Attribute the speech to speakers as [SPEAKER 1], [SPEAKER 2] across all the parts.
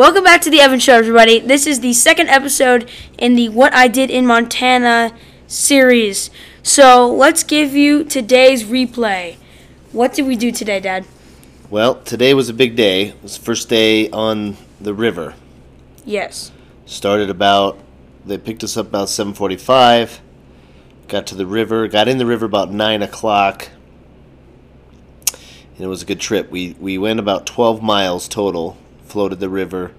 [SPEAKER 1] Welcome back to the Evan Show, everybody. This is the second episode in the What I Did in Montana series. So let's give you today's replay. What did we do today, Dad?
[SPEAKER 2] Well, today was a big day. It was the first day on the river.
[SPEAKER 1] Yes.
[SPEAKER 2] Started about they picked us up about seven forty five. Got to the river, got in the river about nine o'clock. And it was a good trip. We we went about twelve miles total, floated the river.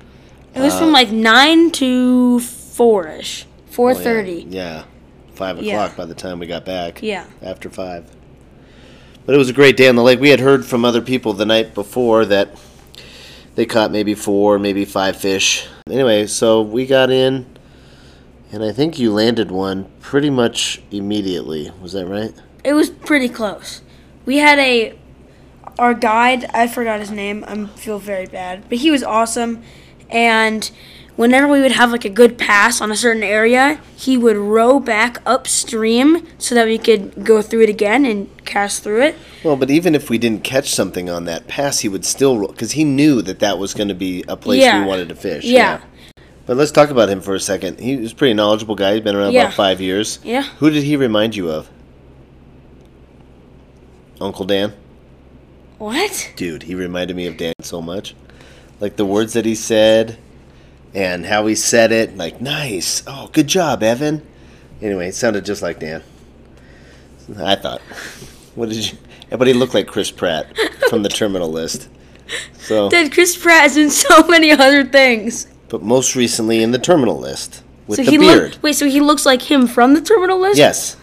[SPEAKER 1] It was
[SPEAKER 2] Uh,
[SPEAKER 1] from like nine to four ish, four
[SPEAKER 2] Oh, yeah. Yeah. Five o'clock
[SPEAKER 1] Yeah.
[SPEAKER 2] by the time we got back.
[SPEAKER 1] Yeah.
[SPEAKER 2] After five. But it was a great day on the lake. We had heard from other people the night before that they caught maybe four, maybe five fish. Anyway, so we got in, and I think you landed one pretty much immediately. Was that right?
[SPEAKER 1] It was pretty close. We had a our guide. I forgot his name. I feel very bad, but he was awesome. And whenever we would have like a good pass on a certain area, he would row back upstream so that we could go through it again and cast through it.
[SPEAKER 2] Well, but even if we didn't catch something on that pass, he would still because he knew that that was going to be a place
[SPEAKER 1] Yeah.
[SPEAKER 2] we wanted to fish.
[SPEAKER 1] Yeah.
[SPEAKER 2] But let's talk about him for a second. He was a pretty knowledgeable guy. He's been around
[SPEAKER 1] Yeah.
[SPEAKER 2] about five years.
[SPEAKER 1] Yeah.
[SPEAKER 2] Who did he remind you of? Uncle Dan?
[SPEAKER 1] What?
[SPEAKER 2] Dude, he reminded me of Dan so much. Like the words that he said and how he said it. Like, nice. Oh, good job, Evan. Anyway, it sounded just like Dan. I thought. What did you. But he looked like Chris Pratt from the terminal list. So,
[SPEAKER 1] Dad, Chris Pratt is in so many other things.
[SPEAKER 2] but most recently in the terminal list with
[SPEAKER 1] so
[SPEAKER 2] the
[SPEAKER 1] he
[SPEAKER 2] beard.
[SPEAKER 1] look, wait, so he looks like him from the terminal list?
[SPEAKER 2] yes.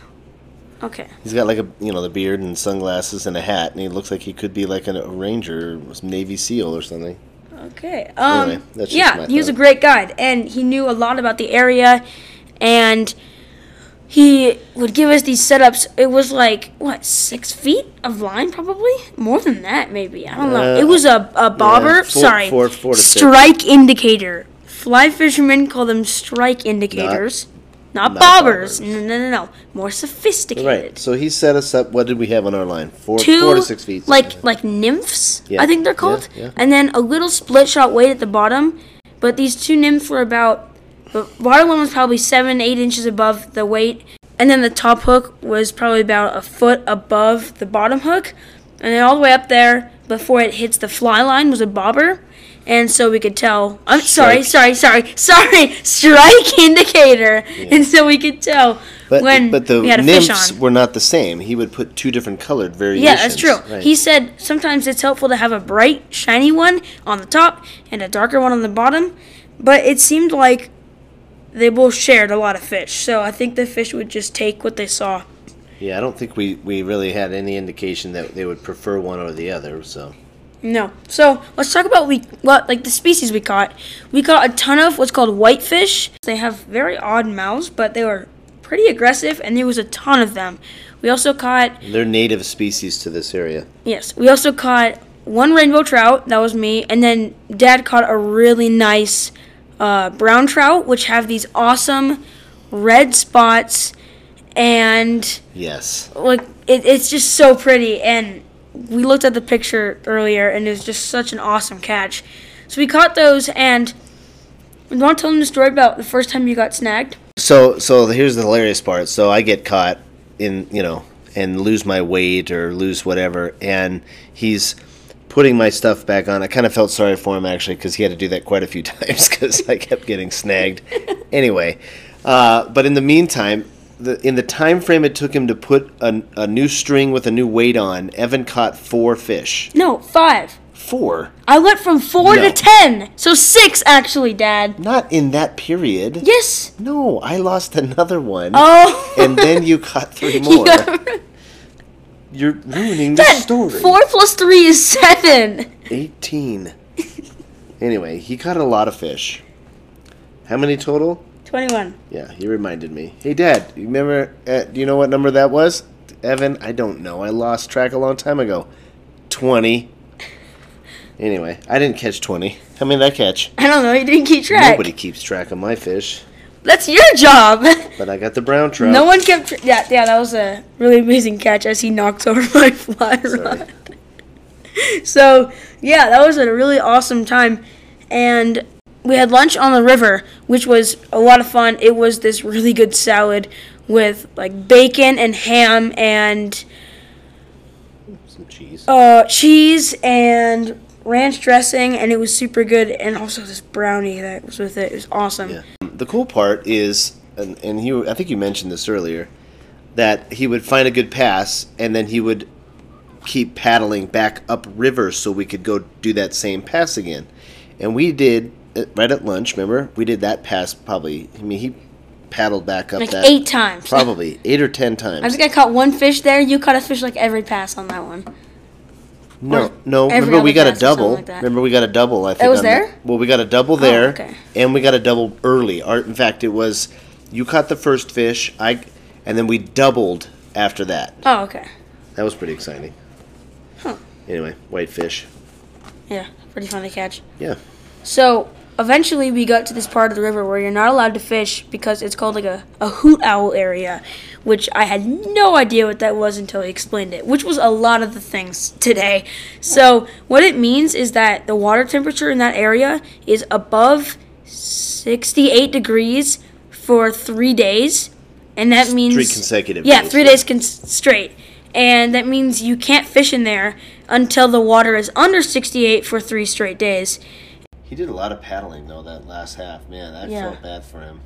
[SPEAKER 1] Okay.
[SPEAKER 2] He's got like a you know the beard and sunglasses and a hat, and he looks like he could be like a ranger, Navy SEAL or something.
[SPEAKER 1] Okay. Um,
[SPEAKER 2] Anyway, that's just
[SPEAKER 1] yeah, he was a great guide, and he knew a lot about the area, and he would give us these setups. It was like what six feet of line, probably more than that, maybe. I don't know.
[SPEAKER 2] Uh,
[SPEAKER 1] It was a, a bobber.
[SPEAKER 2] four-
[SPEAKER 1] Sorry,
[SPEAKER 2] four- four to six.
[SPEAKER 1] strike indicator. Fly fishermen call them strike indicators, not,
[SPEAKER 2] not
[SPEAKER 1] bobbers.
[SPEAKER 2] bobbers.
[SPEAKER 1] No, no, no, no. More sophisticated.
[SPEAKER 2] Right. So he set us up. What did we have on our line? Four,
[SPEAKER 1] two
[SPEAKER 2] four to six feet.
[SPEAKER 1] like like nymphs
[SPEAKER 2] Yeah,
[SPEAKER 1] i think they're called
[SPEAKER 2] yeah.
[SPEAKER 1] and then a little split shot weight at the bottom but these two nymphs were about the bottom one was probably seven eight inches above the weight and then the top hook was probably about a foot above the bottom hook and then all the way up there before it hits the fly line was a bobber and so we could tell i'm sorry sorry sorry sorry strike indicator and so we could tell
[SPEAKER 2] but,
[SPEAKER 1] when
[SPEAKER 2] but the
[SPEAKER 1] we had a
[SPEAKER 2] nymphs
[SPEAKER 1] fish on
[SPEAKER 2] were not the same. He would put two different colored variations.
[SPEAKER 1] yeah, that's true.
[SPEAKER 2] Right.
[SPEAKER 1] He said sometimes it's helpful to have a bright, shiny one on the top and a darker one on the bottom, but it seemed like they both shared a lot of fish. So I think the fish would just take what they saw.
[SPEAKER 2] yeah, I don't think we, we really had any indication that they would prefer one or the other. So
[SPEAKER 1] No. So let's talk about we what like the species we caught. We caught a ton of what's called whitefish. They have very odd mouths, but they were pretty aggressive, and there was a ton of them. We also caught
[SPEAKER 2] they're native species to this area.
[SPEAKER 1] Yes, we also caught one rainbow trout. That was me, and then Dad caught a really nice uh, brown trout, which have these awesome red spots, and
[SPEAKER 2] Yes.
[SPEAKER 1] like it, it's just so pretty. And we looked at the picture earlier, and it was just such an awesome catch. So we caught those, and you want to tell them the story about the first time you got snagged?
[SPEAKER 2] So so here's the hilarious part. So I get caught in you know and lose my weight or lose whatever, and he's putting my stuff back on. I kind of felt sorry for him actually because he had to do that quite a few times because I kept getting snagged. anyway, uh, but in the meantime. The, in the time frame it took him to put a, a new string with a new weight on, Evan caught four fish.
[SPEAKER 1] No, five.
[SPEAKER 2] Four?
[SPEAKER 1] I went from four
[SPEAKER 2] No.
[SPEAKER 1] to ten, so six actually, Dad.
[SPEAKER 2] Not in that period.
[SPEAKER 1] Yes.
[SPEAKER 2] No, I lost another one.
[SPEAKER 1] Oh.
[SPEAKER 2] And then you caught three more. You're ruining the
[SPEAKER 1] Dad,
[SPEAKER 2] story.
[SPEAKER 1] Four plus three is seven.
[SPEAKER 2] 18. anyway, he caught a lot of fish. How many total?
[SPEAKER 1] Twenty-one.
[SPEAKER 2] Yeah, he reminded me. Hey, Dad, you remember? Uh, do you know what number that was? Evan, I don't know. I lost track a long time ago. 20. Anyway, I didn't catch 20. How many did I catch?
[SPEAKER 1] I don't know. You didn't keep track.
[SPEAKER 2] Nobody keeps track of my fish.
[SPEAKER 1] That's your job.
[SPEAKER 2] But I got the brown trout.
[SPEAKER 1] no one kept. Yeah, yeah. That was a really amazing catch as he knocks over my fly rod. So yeah, that was a really awesome time, and we had lunch on the river, which was a lot of fun. It was this really good salad with like bacon and ham and
[SPEAKER 2] Some cheese.
[SPEAKER 1] uh, cheese and ranch dressing, and it was super good. And also this brownie that was with it. It was awesome.
[SPEAKER 2] Yeah. The cool part is, and, and you, I think you mentioned this earlier, that he would find a good pass and then he would keep paddling back up river so we could go do that same pass again. And we did right at lunch. Remember, we did that pass probably. I mean, he paddled back up
[SPEAKER 1] Like
[SPEAKER 2] that
[SPEAKER 1] eight times.
[SPEAKER 2] probably eight or ten times.
[SPEAKER 1] I think I caught one fish there. You caught a fish like every pass on that one.
[SPEAKER 2] No,
[SPEAKER 1] Or
[SPEAKER 2] no. Remember, we got a
[SPEAKER 1] pass or something
[SPEAKER 2] double.
[SPEAKER 1] like
[SPEAKER 2] remember, we got a double. I think
[SPEAKER 1] was
[SPEAKER 2] on the-
[SPEAKER 1] there?
[SPEAKER 2] well, we got a double oh, there,
[SPEAKER 1] okay.
[SPEAKER 2] and we got a double early. Our, in fact, it was you caught the first fish, I, and then we doubled after that.
[SPEAKER 1] Oh, okay.
[SPEAKER 2] That was pretty exciting.
[SPEAKER 1] Huh.
[SPEAKER 2] Anyway, whitefish.
[SPEAKER 1] Yeah, pretty fun to catch.
[SPEAKER 2] Yeah.
[SPEAKER 1] So eventually we got to this part of the river where you're not allowed to fish because it's called like a, a hoot owl area, which I had no idea what that was until he explained it, which was a lot of the things today. So what it means is that the water temperature in that area is above 68 degrees for three days. And that means
[SPEAKER 2] Three consecutive
[SPEAKER 1] Yeah,
[SPEAKER 2] days,
[SPEAKER 1] three
[SPEAKER 2] yeah.
[SPEAKER 1] days con- straight. And that means you can't fish in there until the water is under 68 for three straight days.
[SPEAKER 2] He did a lot of paddling though that last half. Man, I
[SPEAKER 1] Yeah.
[SPEAKER 2] felt bad for him.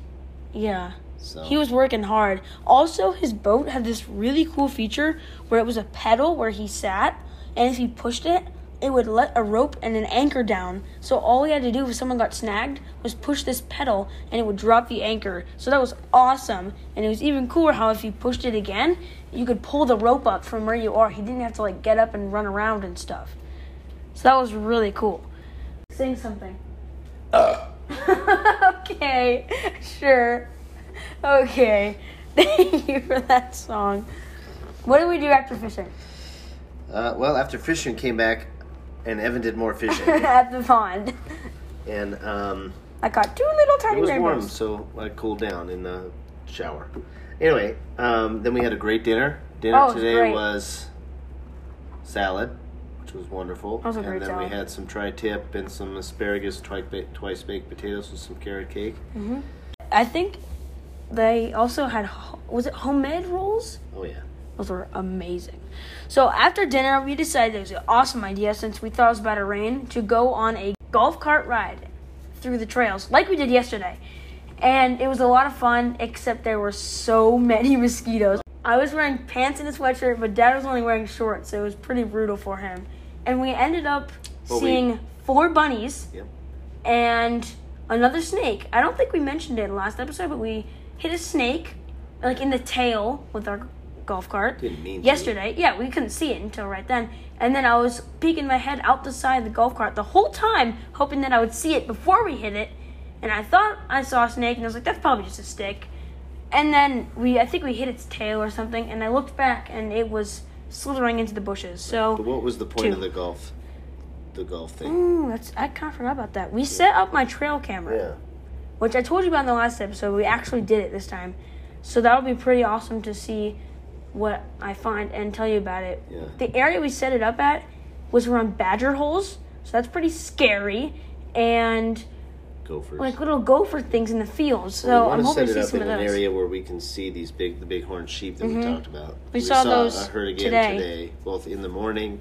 [SPEAKER 1] Yeah.
[SPEAKER 2] So
[SPEAKER 1] He was working hard. Also, his boat had this really cool feature where it was a pedal where he sat, and if he pushed it, it would let a rope and an anchor down. So all he had to do if someone got snagged was push this pedal, and it would drop the anchor. So that was awesome. And it was even cooler how if you pushed it again, you could pull the rope up from where you are. He didn't have to like get up and run around and stuff. So that was really cool. Sing something. okay, sure. Okay. Thank you for that song. What did we do after fishing?
[SPEAKER 2] uh, well, after fishing came back, and Evan did more fishing,
[SPEAKER 1] At the pond.
[SPEAKER 2] and um,
[SPEAKER 1] I caught two little tiny.
[SPEAKER 2] it was warm,
[SPEAKER 1] rainbows.
[SPEAKER 2] so I cooled down in the shower. Anyway, um, then we had a great dinner. Dinner
[SPEAKER 1] Oh,
[SPEAKER 2] today
[SPEAKER 1] great.
[SPEAKER 2] was salad, which was wonderful.
[SPEAKER 1] That was a
[SPEAKER 2] and then
[SPEAKER 1] salad.
[SPEAKER 2] we had some tri-tip and some asparagus twi- ba- twice baked potatoes with some carrot cake. Mm-hmm.
[SPEAKER 1] I think they also had, ho- was it homemade rolls?
[SPEAKER 2] Oh yeah.
[SPEAKER 1] Those were amazing. So after dinner, we decided it was an awesome idea since we thought it was about to rain to go on a golf cart ride through the trails like we did yesterday. And it was a lot of fun, except there were so many mosquitoes. I was wearing pants and a sweatshirt, but Dad was only wearing shorts, so it was pretty brutal for him. And we ended up
[SPEAKER 2] Well, we-
[SPEAKER 1] seeing four bunnies
[SPEAKER 2] Yep.
[SPEAKER 1] and another snake. I don't think we mentioned it in the last episode, but we hit a snake, like in the tail with our golf cart.
[SPEAKER 2] Didn't mean to.
[SPEAKER 1] Yesterday, yeah, we couldn't see it until right then. And then I was peeking my head out the side of the golf cart the whole time, hoping that I would see it before we hit it. And I thought I saw a snake, and I was like, that's probably just a stick. And then we, I think we hit its tail or something, and I looked back, and it was slithering into the bushes. So.
[SPEAKER 2] But what was the point
[SPEAKER 1] Two.
[SPEAKER 2] of the golf? The golf thing.
[SPEAKER 1] Ooh, that's I kind of forgot about that. We set up my trail camera,
[SPEAKER 2] Yeah.
[SPEAKER 1] which I told you about in the last episode. We actually did it this time, so that'll be pretty awesome to see what I find and tell you about it.
[SPEAKER 2] Yeah.
[SPEAKER 1] The area we set it up at was around badger holes, so that's pretty scary, and
[SPEAKER 2] Gophers.
[SPEAKER 1] like little gopher things in the fields. So I'm hoping
[SPEAKER 2] set
[SPEAKER 1] to
[SPEAKER 2] it
[SPEAKER 1] see
[SPEAKER 2] up
[SPEAKER 1] some
[SPEAKER 2] in
[SPEAKER 1] of
[SPEAKER 2] an area where we can see these big, the bighorn sheep that we talked about.
[SPEAKER 1] We saw those
[SPEAKER 2] a herd again
[SPEAKER 1] today.
[SPEAKER 2] today, both in the morning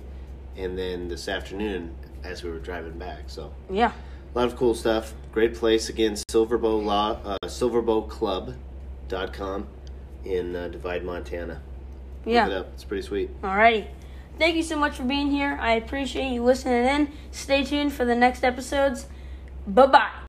[SPEAKER 2] and then this afternoon as we were driving back. So
[SPEAKER 1] Yeah.
[SPEAKER 2] a lot of cool stuff. Great place again, Silverbow Law, uh, SilverbowClub.com in uh, Divide, Montana.
[SPEAKER 1] Yeah.
[SPEAKER 2] Look it up. It's pretty sweet.
[SPEAKER 1] Alrighty. Thank you so much for being here. I appreciate you listening in. Stay tuned for the next episodes. Bye bye.